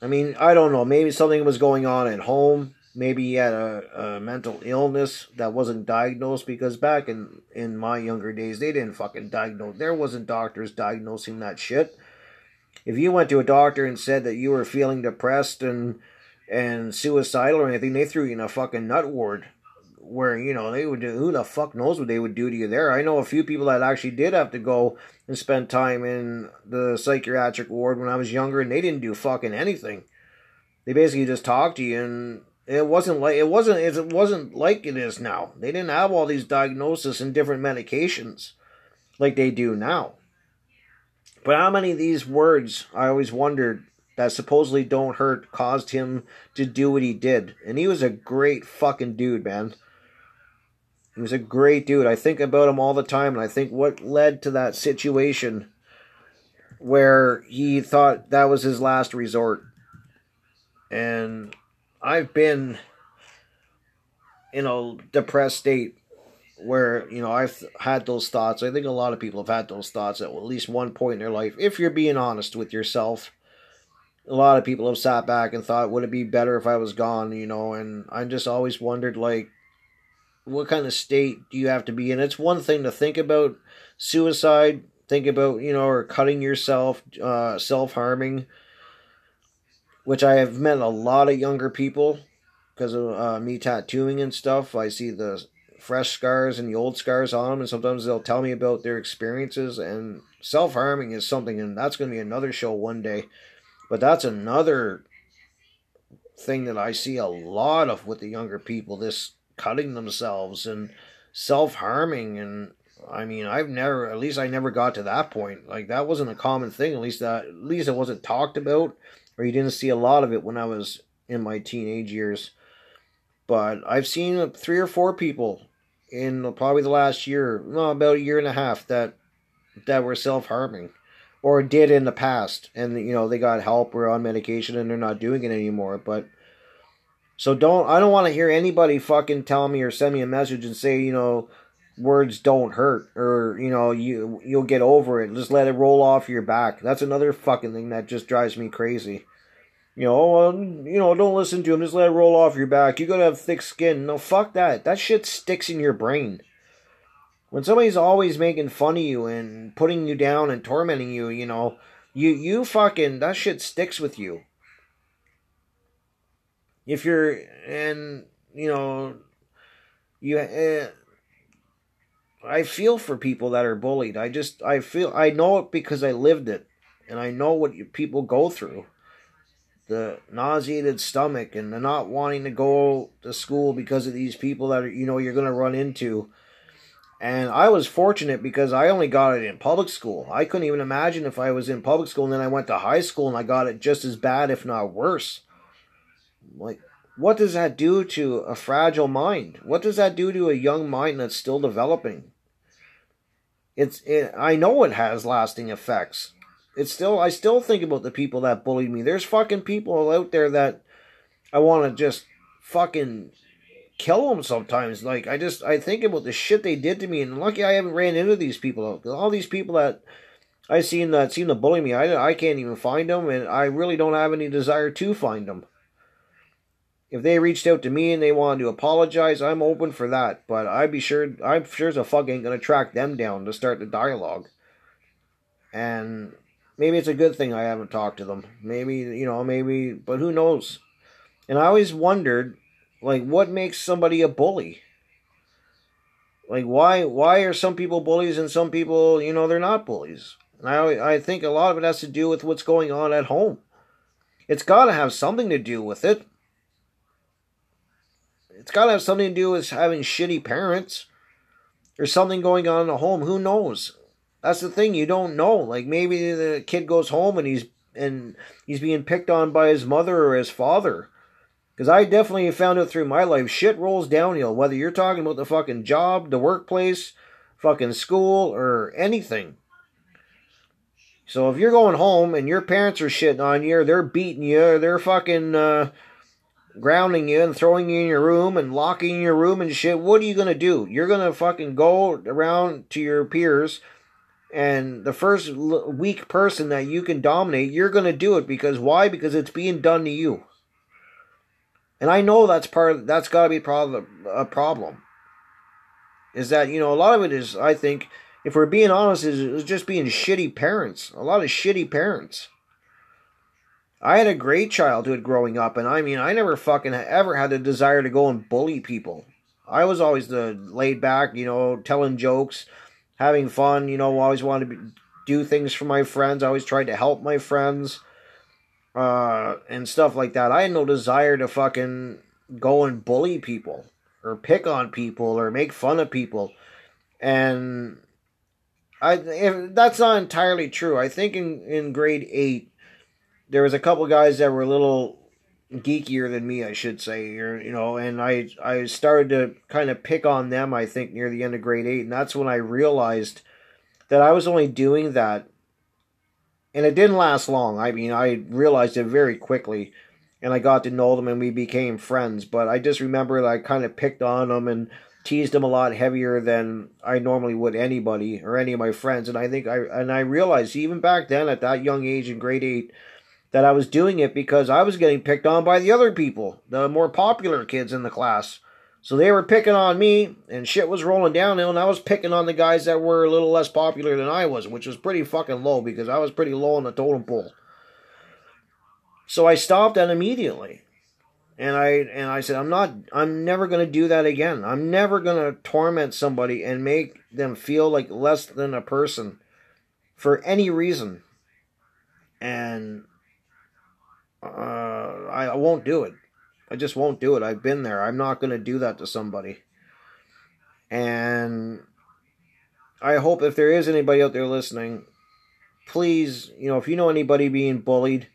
I mean i don't know. Maybe something was going on at home. Maybe he had a, a mental illness that wasn't diagnosed because back in in my younger days they didn't fucking diagnose there wasn't doctors diagnosing that shit if you went to a doctor and said that you were feeling depressed and and suicidal or anything they threw you in a fucking nut ward where you know they would do who the fuck knows what they would do to you there i know a few people that actually did have to go and spend time in the psychiatric ward when i was younger and they didn't do fucking anything they basically just talked to you and it wasn't like it wasn't it wasn't like it is now. They didn't have all these diagnoses and different medications like they do now. But how many of these words I always wondered that supposedly don't hurt caused him to do what he did. And he was a great fucking dude, man. He was a great dude. I think about him all the time and I think what led to that situation where he thought that was his last resort. And I've been in a depressed state where you know I've had those thoughts. I think a lot of people have had those thoughts at least one point in their life. If you're being honest with yourself, a lot of people have sat back and thought, "Would it be better if I was gone?" You know, and I just always wondered, like, what kind of state do you have to be in? It's one thing to think about suicide, think about you know, or cutting yourself, uh, self harming which I have met a lot of younger people because of uh, me tattooing and stuff. I see the fresh scars and the old scars on them, and sometimes they'll tell me about their experiences. And self harming is something, and that's going to be another show one day. But that's another thing that I see a lot of with the younger people this cutting themselves and self harming and I mean, I've never, at least I never got to that point. Like that wasn't a common thing. At least that, at least it wasn't talked about or you didn't see a lot of it when I was in my teenage years. But I've seen three or four people in probably the last year, no, about a year and a half that that were self harming or did in the past, and you know they got help or on medication and they're not doing it anymore. But so don't I don't want to hear anybody fucking tell me or send me a message and say you know words don't hurt or you know you you'll get over it. Just let it roll off your back. That's another fucking thing that just drives me crazy you know well, you know don't listen to him. Just let it roll off your back. You gotta have thick skin. No fuck that. That shit sticks in your brain. When somebody's always making fun of you and putting you down and tormenting you you know you you fucking that shit sticks with you. If you're and you know you uh, I feel for people that are bullied. I just I feel I know it because I lived it, and I know what people go through. The nauseated stomach and the not wanting to go to school because of these people that are, you know you're going to run into. And I was fortunate because I only got it in public school. I couldn't even imagine if I was in public school and then I went to high school and I got it just as bad, if not worse. Like, what does that do to a fragile mind? What does that do to a young mind that's still developing? It's it, I know it has lasting effects. It's still I still think about the people that bullied me. There's fucking people out there that I want to just fucking kill them sometimes. Like I just I think about the shit they did to me, and lucky I haven't ran into these people. All these people that I seen that seem to bully me, I I can't even find them, and I really don't have any desire to find them. if they reached out to me and they wanted to apologize, I'm open for that. But I'd be sure, I'm sure as a fuck ain't gonna track them down to start the dialogue. And maybe it's a good thing I haven't talked to them. Maybe, you know, maybe, but who knows? And I always wondered, like, what makes somebody a bully? Like, why, why are some people bullies and some people, you know, they're not bullies? And I, I think a lot of it has to do with what's going on at home. It's got to have something to do with it. It's got to have something to do with having shitty parents. There's something going on in the home. Who knows? That's the thing. You don't know. Like maybe the kid goes home and he's and he's being picked on by his mother or his father. Because I definitely found it through my life. Shit rolls downhill. Whether you're talking about the fucking job, the workplace, fucking school, or anything. So if you're going home and your parents are shitting on you, or they're beating you, or they're fucking uh, grounding you and throwing you in your room and locking your room and shit, what are you gonna do? You're gonna fucking go around to your peers, and the first weak person that you can dominate, you're gonna do it because why? Because it's being done to you. And I know that's part. Of, that's got to be. A problem is that you know a lot of it is I think if we're being honest, is just being shitty parents. A lot of shitty parents. I had a great childhood growing up, and I mean, I never fucking ever had the desire to go and bully people. I was always the laid back, you know, telling jokes, having fun, you know, always wanted to do things for my friends. I always tried to help my friends, uh, and stuff like that. I had no desire to fucking go and bully people, or pick on people, or make fun of people. And I if that's not entirely true. I think in in grade eight there was a couple guys that were a little geekier than me, I should say, or you know, and I I started to kind of pick on them. I think near the end of grade eight, and that's when I realized that I was only doing that, and it didn't last long. I mean, I realized it very quickly, and I got to know them, and we became friends. But I just remember that I kind of picked on them and teased them a lot heavier than I normally would anybody or any of my friends. And I think I and I realized even back then at that young age in grade eight that I was doing it because I was getting picked on by the other people, the more popular kids in the class. So they were picking on me, and shit was rolling downhill, and I was picking on the guys that were a little less popular than I was, which was pretty fucking low because I was pretty low on the totem pole. So I stopped that immediately and I and I said I'm not I'm never to do that again. I'm never to torment somebody and make them feel like less than a person for any reason. And uh, I, won't do it. I just won't do it. I've been there. I'm not going to do that to somebody. And I hope if there is anybody out there listening, please, you know, if you know anybody being bullied,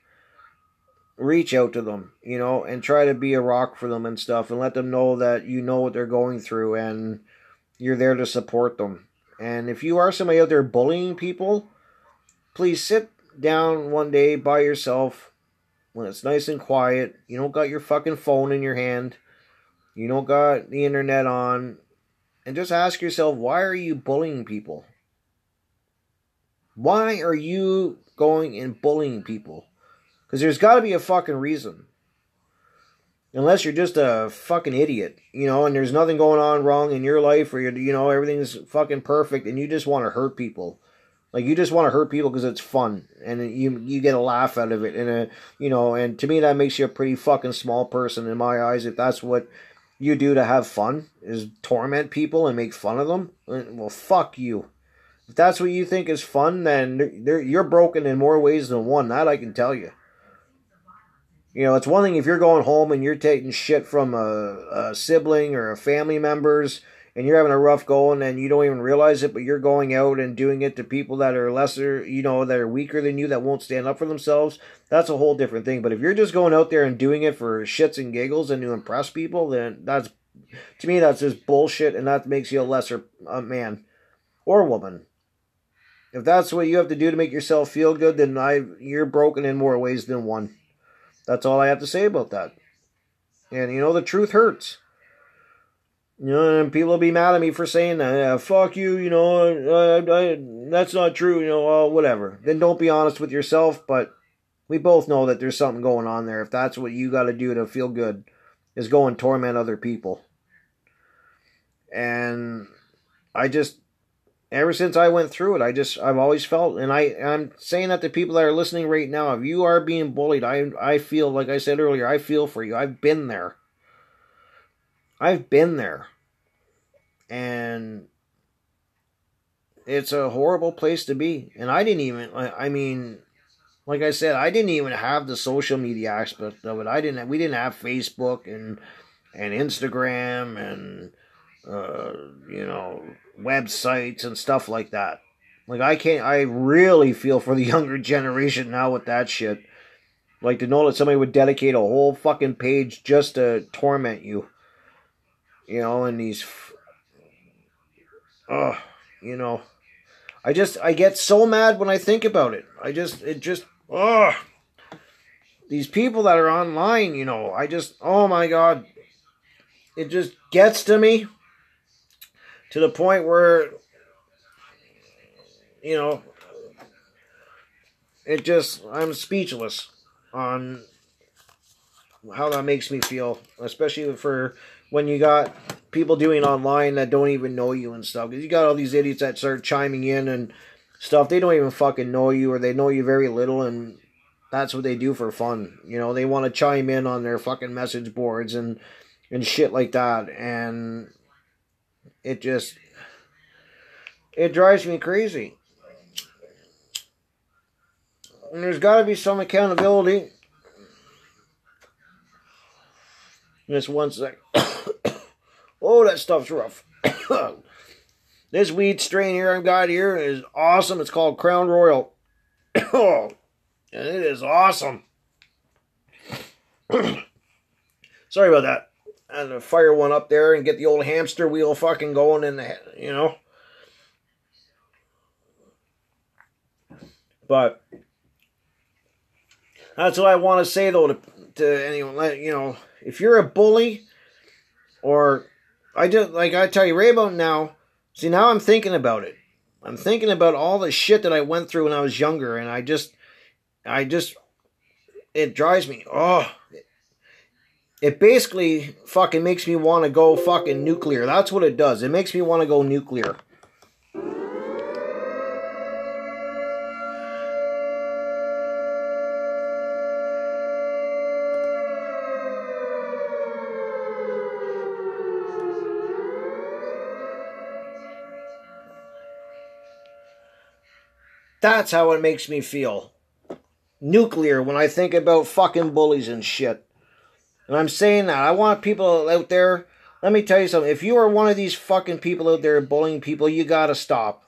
reach out to them, you know, and try to be a rock for them and stuff and let them know that you know what they're going through and you're there to support them. And if you are somebody out there bullying people, please sit down one day by yourself when it's nice and quiet. You don't got your fucking phone in your hand. You don't got the internet on. And just ask yourself, why are you bullying people? Why are you going and bullying people? Because there's got to be a fucking reason. Unless you're just a fucking idiot, you know, and there's nothing going on wrong in your life, or you you know everything's fucking perfect, and you just want to hurt people, like you just want to hurt people because it's fun, and you you get a laugh out of it, and a, you know, and to me that makes you a pretty fucking small person in my eyes. If that's what you do to have fun is torment people and make fun of them, uh, well, fuck you. If that's what you think is fun, then you're broken in more ways than one. That I can tell you. You know, it's one thing if you're going home and you're taking shit from a, a sibling or a family members and you're having a rough going and you don't even realize it, but you're going out and doing it to people that are lesser, you know, that are weaker than you, that won't stand up for themselves, that's a whole different thing. But if you're just going out there and doing it for shits and giggles and to impress people, then that's, to me, that's just bullshit and that makes you a lesser uh, man or woman. If that's what you have to do to make yourself feel good, then I, you're broken in more ways than one. That's all I have to say about that. And you know, the truth hurts. You know, and people will be mad at me for saying that. Yeah, fuck you, you know, I, I, that's not true, you know, uh, whatever. Then don't be honest with yourself, but we both know that there's something going on there. If that's what you got to do to feel good, is go and torment other people. And I just ever since I went through it, I just I've always felt and I I'm saying that to people that are listening right now, if you are being bullied, I I feel like I said earlier, I feel for you. I've been there. I've been there. And it's a horrible place to be. And I didn't even I mean like I said, I didn't even have the social media aspect of it. I didn't. We didn't have Facebook and and Instagram and uh, you know websites and stuff like that. Like I can't. I really feel for the younger generation now with that shit. Like to know that somebody would dedicate a whole fucking page just to torment you. You know, and these. You know. I just I get so mad when I think about it. I just it just ugh. These people that are online, you know, I just oh my god. It just gets to me to the point where you know it just I'm speechless on how that makes me feel, especially for when you got people doing online that don't even know you and stuff. Because you got all these idiots that start chiming in and stuff. They don't even fucking know you, or they know you very little, and that's what they do for fun. You know, they want to chime in on their fucking message boards and and shit like that, and it just it drives me crazy. And there's got to be some accountability. Just one sec. Oh, that stuff's rough. this weed strain here I've got here is awesome. It's called Crown Royal. oh, and it is awesome. Sorry about that. I had to fire one up there and get the old hamster wheel fucking going in the, you know. But that's what I want to say though to, to anyone. You know, if you're a bully or I just like I tell you about now. See, now I'm thinking about it. I'm thinking about all the shit that I went through when I was younger, and I just, I just, it drives me. Oh, it basically fucking makes me want to go fucking nuclear. That's what it does. It makes me want to go nuclear. That's how it makes me feel. Nuclear when I think about fucking bullies and shit. And I'm saying that. I want people out there. Let me tell you something. If you are one of these fucking people out there bullying people, you gotta stop.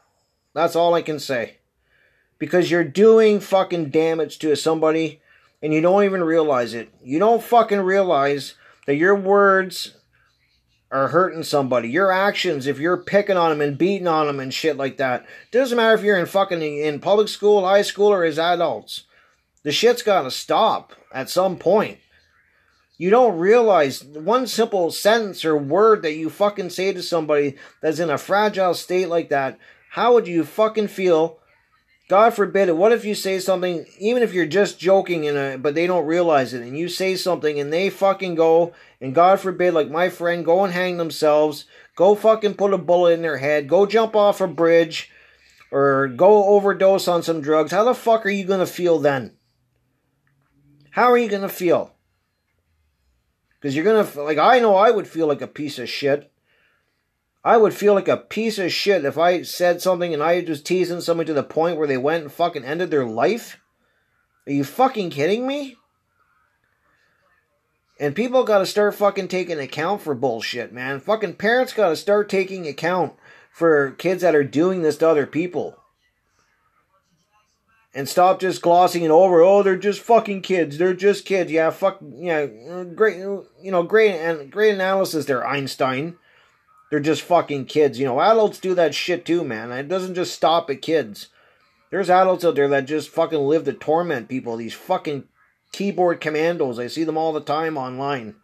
That's all I can say. Because you're doing fucking damage to somebody and you don't even realize it. You don't fucking realize that your words are hurting somebody. Your actions, if you're picking on them and beating on them and shit like that, doesn't matter if you're in fucking in public school, high school, or as adults. The shit's gotta stop at some point. You don't realize one simple sentence or word that you fucking say to somebody that's in a fragile state like that. How would you fucking feel? God forbid it. What if you say something, even if you're just joking, in a, but they don't realize it, and you say something and they fucking go and God forbid, like my friend, go and hang themselves, go fucking put a bullet in their head, go jump off a bridge, or go overdose on some drugs, how the fuck are you gonna feel then? How are you gonna feel? Because you're gonna, like, I know I would feel like a piece of shit. I would feel like a piece of shit if I said something and I was teasing somebody to the point where they went and fucking ended their life. Are you fucking kidding me? And people got to start fucking taking account for bullshit, man. Fucking parents got to start taking account for kids that are doing this to other people. And stop just glossing it over. Oh, they're just fucking kids. They're just kids. Yeah, fuck. Yeah, great. You know, great and great analysis there, Einstein. They're just fucking kids. You know, adults do that shit too, man. It doesn't just stop at kids. There's adults out there that just fucking live to torment people. These fucking keyboard commandos. I see them all the time online.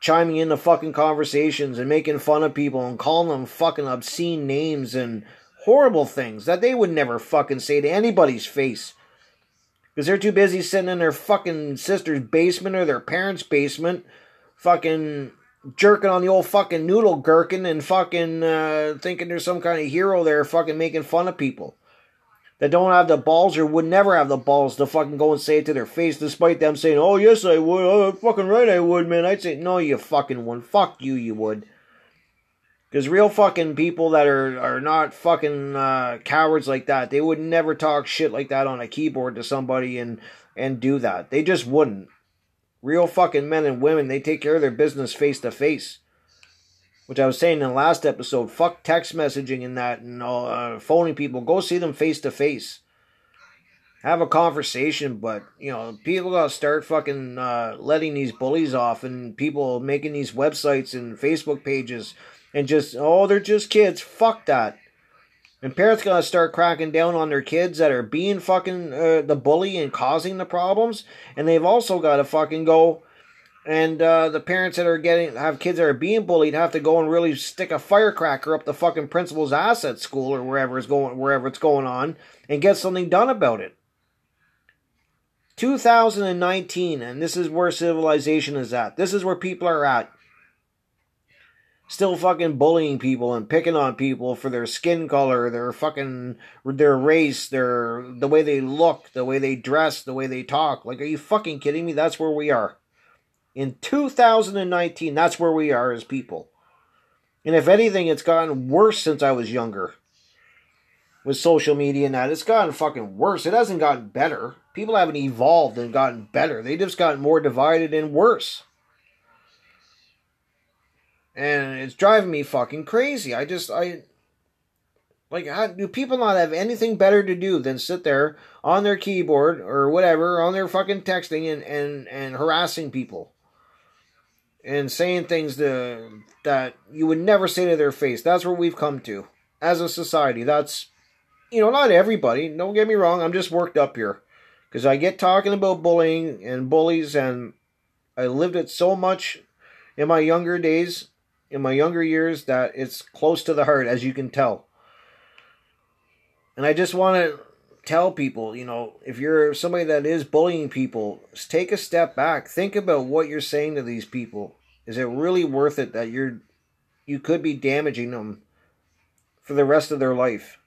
Chiming in the fucking conversations and making fun of people and calling them fucking obscene names and horrible things that they would never fucking say to anybody's face. Because they're too busy sitting in their fucking sister's basement or their parents' basement fucking jerking on the old fucking noodle gherkin and fucking uh, thinking there's some kind of hero there fucking making fun of people that don't have the balls or would never have the balls to fucking go and say it to their face despite them saying, oh, yes, I would. Oh, fucking right, I would, man. I'd say, no, you fucking wouldn't. Fuck you, you would. Because real fucking people that are, are not fucking uh, cowards like that, they would never talk shit like that on a keyboard to somebody and, and do that. They just wouldn't. Real fucking men and women, they take care of their business face to face. Which I was saying in the last episode, fuck text messaging and that and uh, phoning people. Go see them face to face. Have a conversation, but you know, people gotta start fucking uh, letting these bullies off and people making these websites and Facebook pages and just oh they're just kids. Fuck that. And parents gotta start cracking down on their kids that are being fucking uh, the bully and causing the problems, and they've also got to fucking go. And uh, the parents that are getting have kids that are being bullied have to go and really stick a firecracker up the fucking principal's ass at school or wherever it's going, wherever it's going on, and get something done about it. 2019, and this is where civilization is at. This is where people are at still fucking bullying people and picking on people for their skin color, their fucking their race, their the way they look, the way they dress, the way they talk. Like, are you fucking kidding me? That's where we are. In 2019, that's where we are as people. And if anything, it's gotten worse since I was younger. With social media and that, it's gotten fucking worse. It hasn't gotten better. People haven't evolved and gotten better. They just gotten more divided and worse and it's driving me fucking crazy. I just I like how, do people not have anything better to do than sit there on their keyboard or whatever on their fucking texting and and and harassing people and saying things to, that you would never say to their face. That's where we've come to as a society. That's you know not everybody. Don't get me wrong. I'm just worked up here because I get talking about bullying and bullies and I lived it so much in my younger days in my younger years that it's close to the heart, as you can tell. And I just want to tell people, you know, if you're somebody that is bullying people, take a step back. Think about what you're saying to these people. Is it really worth it that you're you could be damaging them for the rest of their life?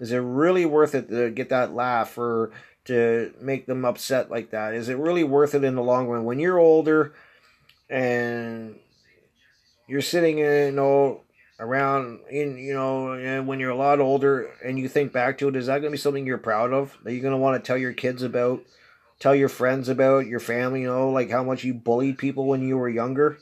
Is it really worth it to get that laugh or to make them upset like that? Is it really worth it in the long run? When you're older and you're sitting, in, you know, around in, you know, when you're a lot older and you think back to it, is that going to be something you're proud of? That you're going to want to tell your kids about, tell your friends about, your family, you know, like how much you bullied people when you were younger?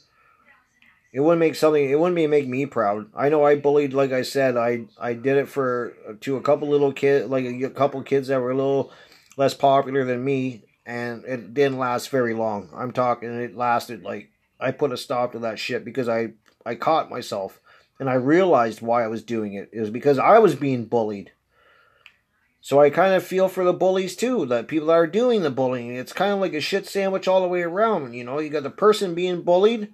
It wouldn't make something. It wouldn't be make me proud. I know I bullied, like I said, I I did it for uh, to a couple little kids, like a couple kids that were a little less popular than me, and it didn't last very long. I'm talking, it lasted like I put a stop to that shit because I I caught myself and I realized why I was doing it. It was because I was being bullied. So I kind of feel for the bullies too, the people that are doing the bullying. It's kind of like a shit sandwich all the way around. You know, you got the person being bullied.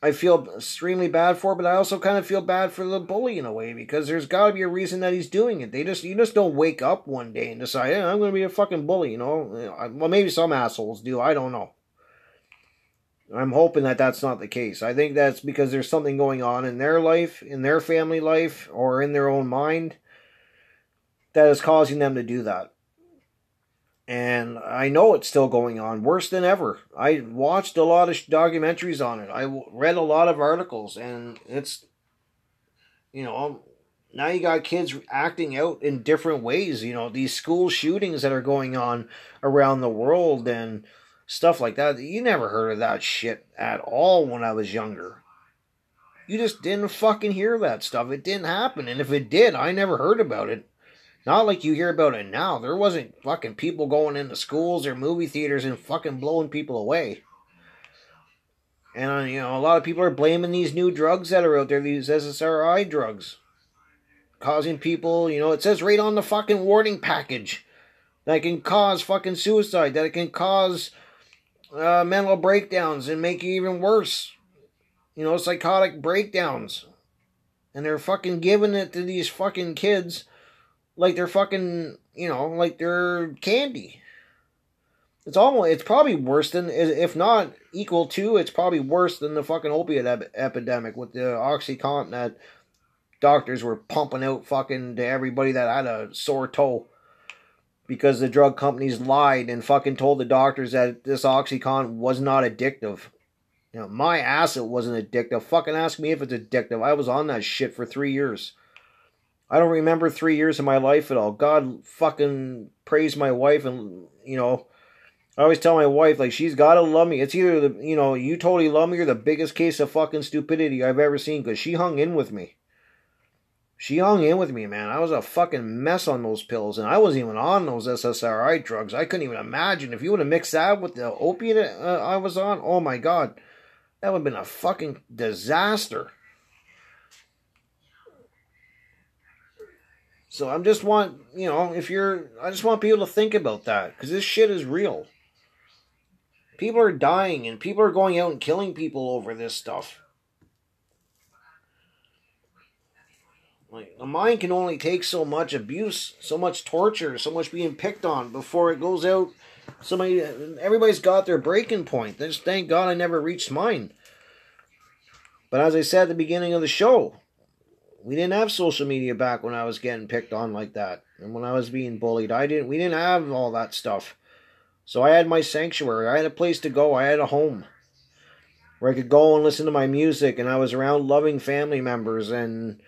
I feel extremely bad for, but I also kind of feel bad for the bully in a way because there's got to be a reason that he's doing it. They just you just don't wake up one day and decide, hey, I'm going to be a fucking bully. You know, well maybe some assholes do. I don't know. I'm hoping that that's not the case. I think that's because there's something going on in their life, in their family life, or in their own mind that is causing them to do that. And I know it's still going on, worse than ever. I watched a lot of documentaries on it. I read a lot of articles, and it's, you know, um, now you got kids acting out in different ways. You know, these school shootings that are going on around the world, and stuff like that. You never heard of that shit at all when I was younger. You just didn't fucking hear that stuff. It didn't happen. And if it did, I never heard about it. Not like you hear about it now. There wasn't fucking people going into schools or movie theaters and fucking blowing people away. And, you know, a lot of people are blaming these new drugs that are out there, these SSRI drugs. Causing people, you know, it says right on the fucking warning package that it can cause fucking suicide, that it can cause uh, mental breakdowns and make you even worse. You know, psychotic breakdowns. And they're fucking giving it to these fucking kids like they're fucking, you know, like they're candy. It's almost it's probably worse than if not equal to it's probably worse than the fucking opiate ep- epidemic with the oxycontin that doctors were pumping out fucking to everybody that had a sore toe because the drug companies lied and fucking told the doctors that this oxycontin was not addictive. You know, my it wasn't addictive. Fucking ask me if it's addictive. I was on that shit for three years. I don't remember three years of my life at all. God fucking praise my wife and you know I always tell my wife like she's gotta love me. It's either the you know you totally love me or the biggest case of fucking stupidity I've ever seen because she hung in with me. She hung in with me, man. I was a fucking mess on those pills, and I wasn't even on those SSRI drugs. I couldn't even imagine if you would have mixed that with the opiate uh, I was on. Oh my god, that would have been a fucking disaster. So I'm just want, you know, if you're, I just want people to think about that because this shit is real. People are dying and people are going out and killing people over this stuff. Like the mind can only take so much abuse, so much torture, so much being picked on before it goes out. Somebody, everybody's got their breaking point. Just thank God I never reached mine. But as I said at the beginning of the show, we didn't have social media back when I was getting picked on like that, and when I was being bullied. I didn't. We didn't have all that stuff. So I had my sanctuary. I had a place to go. I had a home where I could go and listen to my music, and I was around loving family members and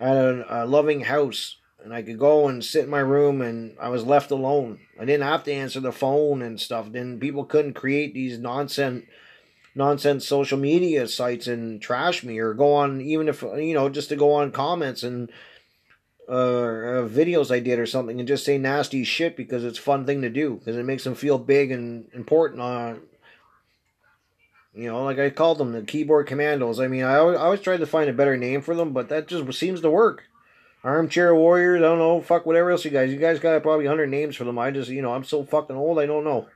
I had a, a loving house and I could go and sit in my room and I was left alone. I didn't have to answer the phone and stuff. Then people couldn't create these nonsense nonsense social media sites and trash me or go on even if you know just to go on comments and uh, uh, videos I did or something and just say nasty shit because it's fun thing to do because it makes them feel big and important on you know, like I called them the keyboard commandos. I mean, I always, I always tried to find a better name for them, but that just seems to work. Armchair warriors, I don't know, fuck whatever else you guys. You guys got probably 100 names for them. I just, you know, I'm so fucking old, I don't know.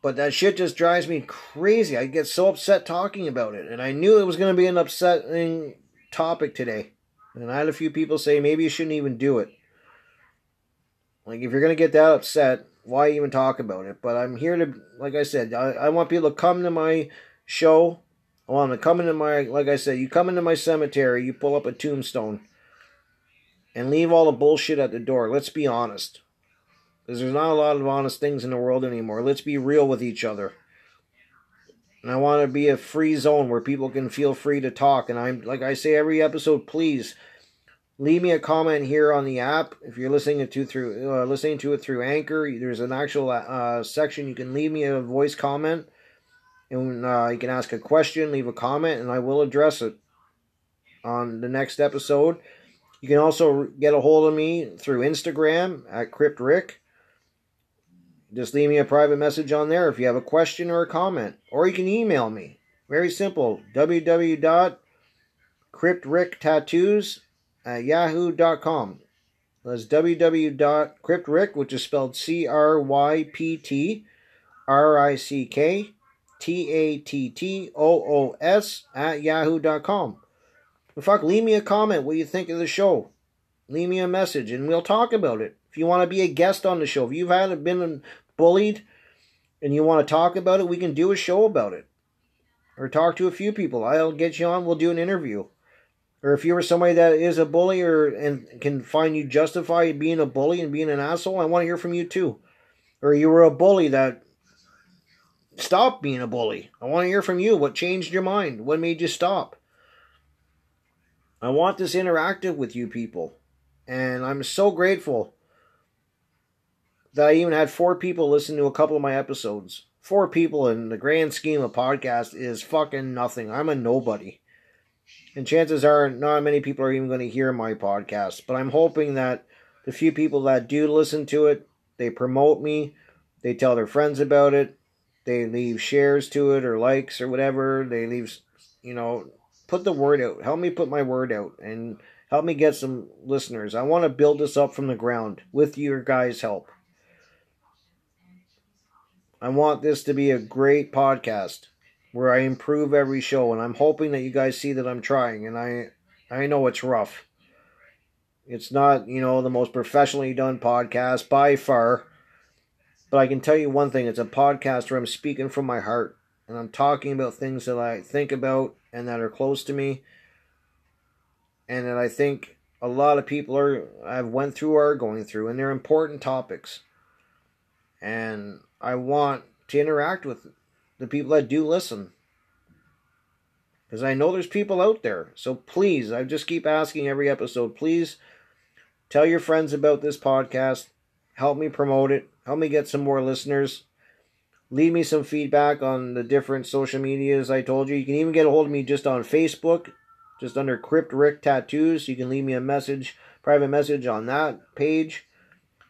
But that shit just drives me crazy. I get so upset talking about it. And I knew it was going to be an upsetting topic today. And I had a few people say maybe you shouldn't even do it. Like, if you're going to get that upset, why even talk about it? But I'm here to, like I said, I, I want people to come to my show. I want them to come into my, like I said, you come into my cemetery, you pull up a tombstone, and leave all the bullshit at the door. Let's be honest. Because there's not a lot of honest things in the world anymore. Let's be real with each other. And I want to be a free zone where people can feel free to talk. And I'm, like I say every episode, please leave me a comment here on the app. If you're listening to through uh, listening to it through anchor there's an actual uh, section. You can leave me a voice comment and uh, you can ask a question leave a comment and i will address it on the next episode. You can also get a hold of me through instagram at cryptrick. Just leave me a private message on there if you have a question or a comment or you can email me. Very simple. Www.cryptricktattoos at yahoo.com. That's www.cryptrick, which is spelled C R Y P T R I C K T A T T O O S at yahoo.com. But fuck, leave me a comment what you think of the show. Leave me a message and we'll talk about it. If you want to be a guest on the show, if you've had been bullied and you want to talk about it, we can do a show about it. Or talk to a few people. I'll get you on, we'll do an interview or if you were somebody that is a bully or and can find you justify being a bully and being an asshole, I want to hear from you too. Or you were a bully that stopped being a bully. I want to hear from you. What changed your mind? What made you stop? I want this interactive with you people. And I'm so grateful that I even had four people listen to a couple of my episodes. Four people in the grand scheme of podcast is fucking nothing. I'm a nobody. And chances are not many people are even going to hear my podcast. But I'm hoping that the few people that do listen to it, they promote me, they tell their friends about it, they leave shares to it or likes or whatever. They leave, you know, put the word out. Help me put my word out and help me get some listeners. I want to build this up from the ground with your guys' help. I want this to be a great podcast where I improve every show, and I'm hoping that you guys see that I'm trying. And I, I know it's rough. It's not, you know, the most professionally done podcast by far. But I can tell you one thing it's a podcast where I'm speaking from my heart and I'm talking about things that I think about and that are close to me and that I think a lot of people are I've went through or are going through and they're important topics. And I want to interact with the people that do listen. Because I know there's people out there. So please, I just keep asking every episode, please tell your friends about this podcast. Help me promote it. Help me get some more listeners. Leave me some feedback on the different social medias I told you. You can even get a hold of me just on Facebook, just under Crypt Rick Tattoos. You can leave me a message, private message on that page.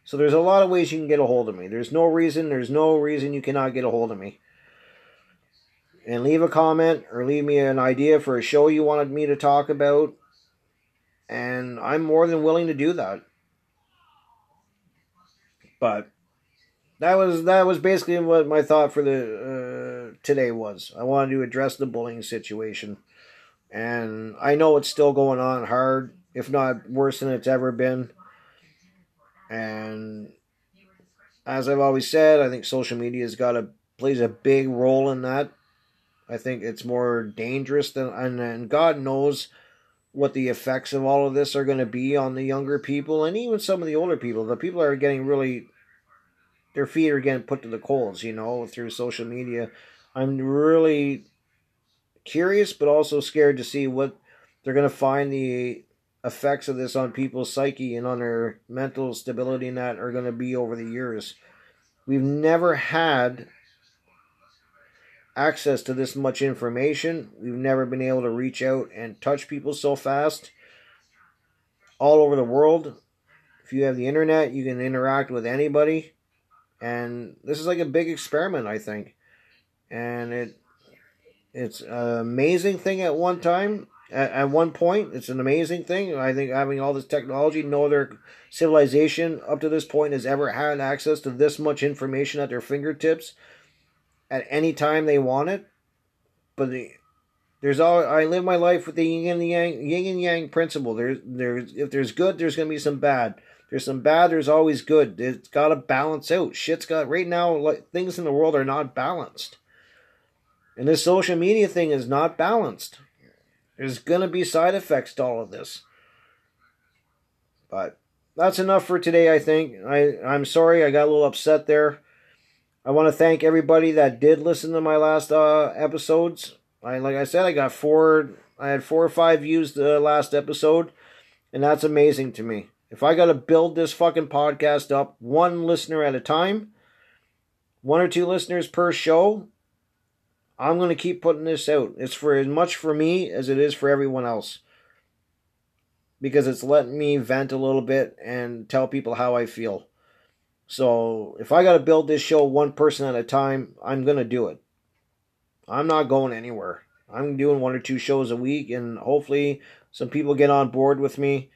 So there's a lot of ways you can get a hold of me. There's no reason, there's no reason you cannot get a hold of me. And leave a comment or leave me an idea for a show you wanted me to talk about. And I'm more than willing to do that. But that was that was basically what my thought for the uh, today was. I wanted to address the bullying situation, and I know it's still going on hard, if not worse than it's ever been. And as I've always said, I think social media has got a plays a big role in that. I think it's more dangerous than and, and God knows what the effects of all of this are going to be on the younger people and even some of the older people. The people are getting really their feet are getting put to the coals, you know, through social media. I'm really curious but also scared to see what they're going to find the effects of this on people's psyche and on their mental stability and that are going to be over the years. We've never had access to this much information. We've never been able to reach out and touch people so fast all over the world. If you have the internet, you can interact with anybody. And this is like a big experiment, I think. And it it's an amazing thing at one time at, at one point. It's an amazing thing. I think having all this technology, no other civilization up to this point has ever had access to this much information at their fingertips at any time they want it. But the, there's all I live my life with the yin and yang, yin and yang principle. There's there's if there's good, there's gonna be some bad. There's some bad. There's always good. It's got to balance out. Shit's got right now. Like things in the world are not balanced, and this social media thing is not balanced. There's to be side effects to all of this. But that's enough for today, I think. I, I'm sorry I got a little upset there. I want to thank everybody that did listen to my last uh, episodes. I like I said, I got four. I had four or five views the last episode, and that's amazing to me. If I got to build this fucking podcast up one listener at a time, one or two listeners per show, I'm going to keep putting this out. It's for as much for me as it is for everyone else. Because it's letting me vent a little bit and tell people how I feel. So if I got to build this show one person at a time, I'm going to do it. I'm not going anywhere. I'm doing one or two shows a week, and hopefully some people get on board with me.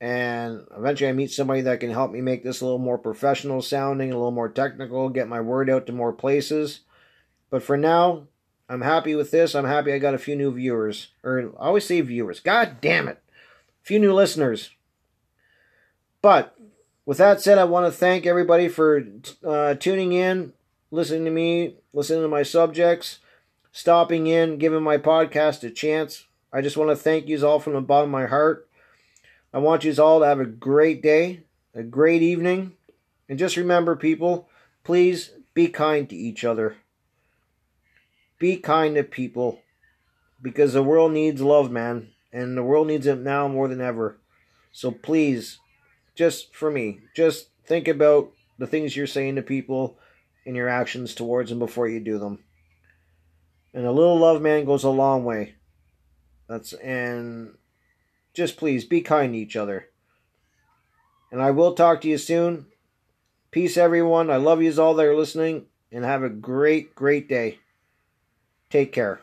And eventually I meet somebody that can help me make this a little more professional sounding, a little more technical, get my word out to more places. But for now, I'm happy with this. I'm happy I got a few new viewers. Or I always say viewers. God damn it. A few new listeners. But with that said, I want to thank everybody for uh, tuning in, listening to me, listening to my subjects, stopping in, giving my podcast a chance. I just want to thank you all from the bottom of my heart. I want you all to have a great day, a great evening. And just remember, people, please be kind to each other. Be kind to people because the world needs love, man, and the world needs it now more than ever. So please, just for me, just think about the things you're saying to people and your actions towards them before you do them. And a little love, man, goes a long way. That's and just please be kind to each other. And I will talk to you soon. Peace, everyone. I love you all that are listening, and have a great, great day. Take care.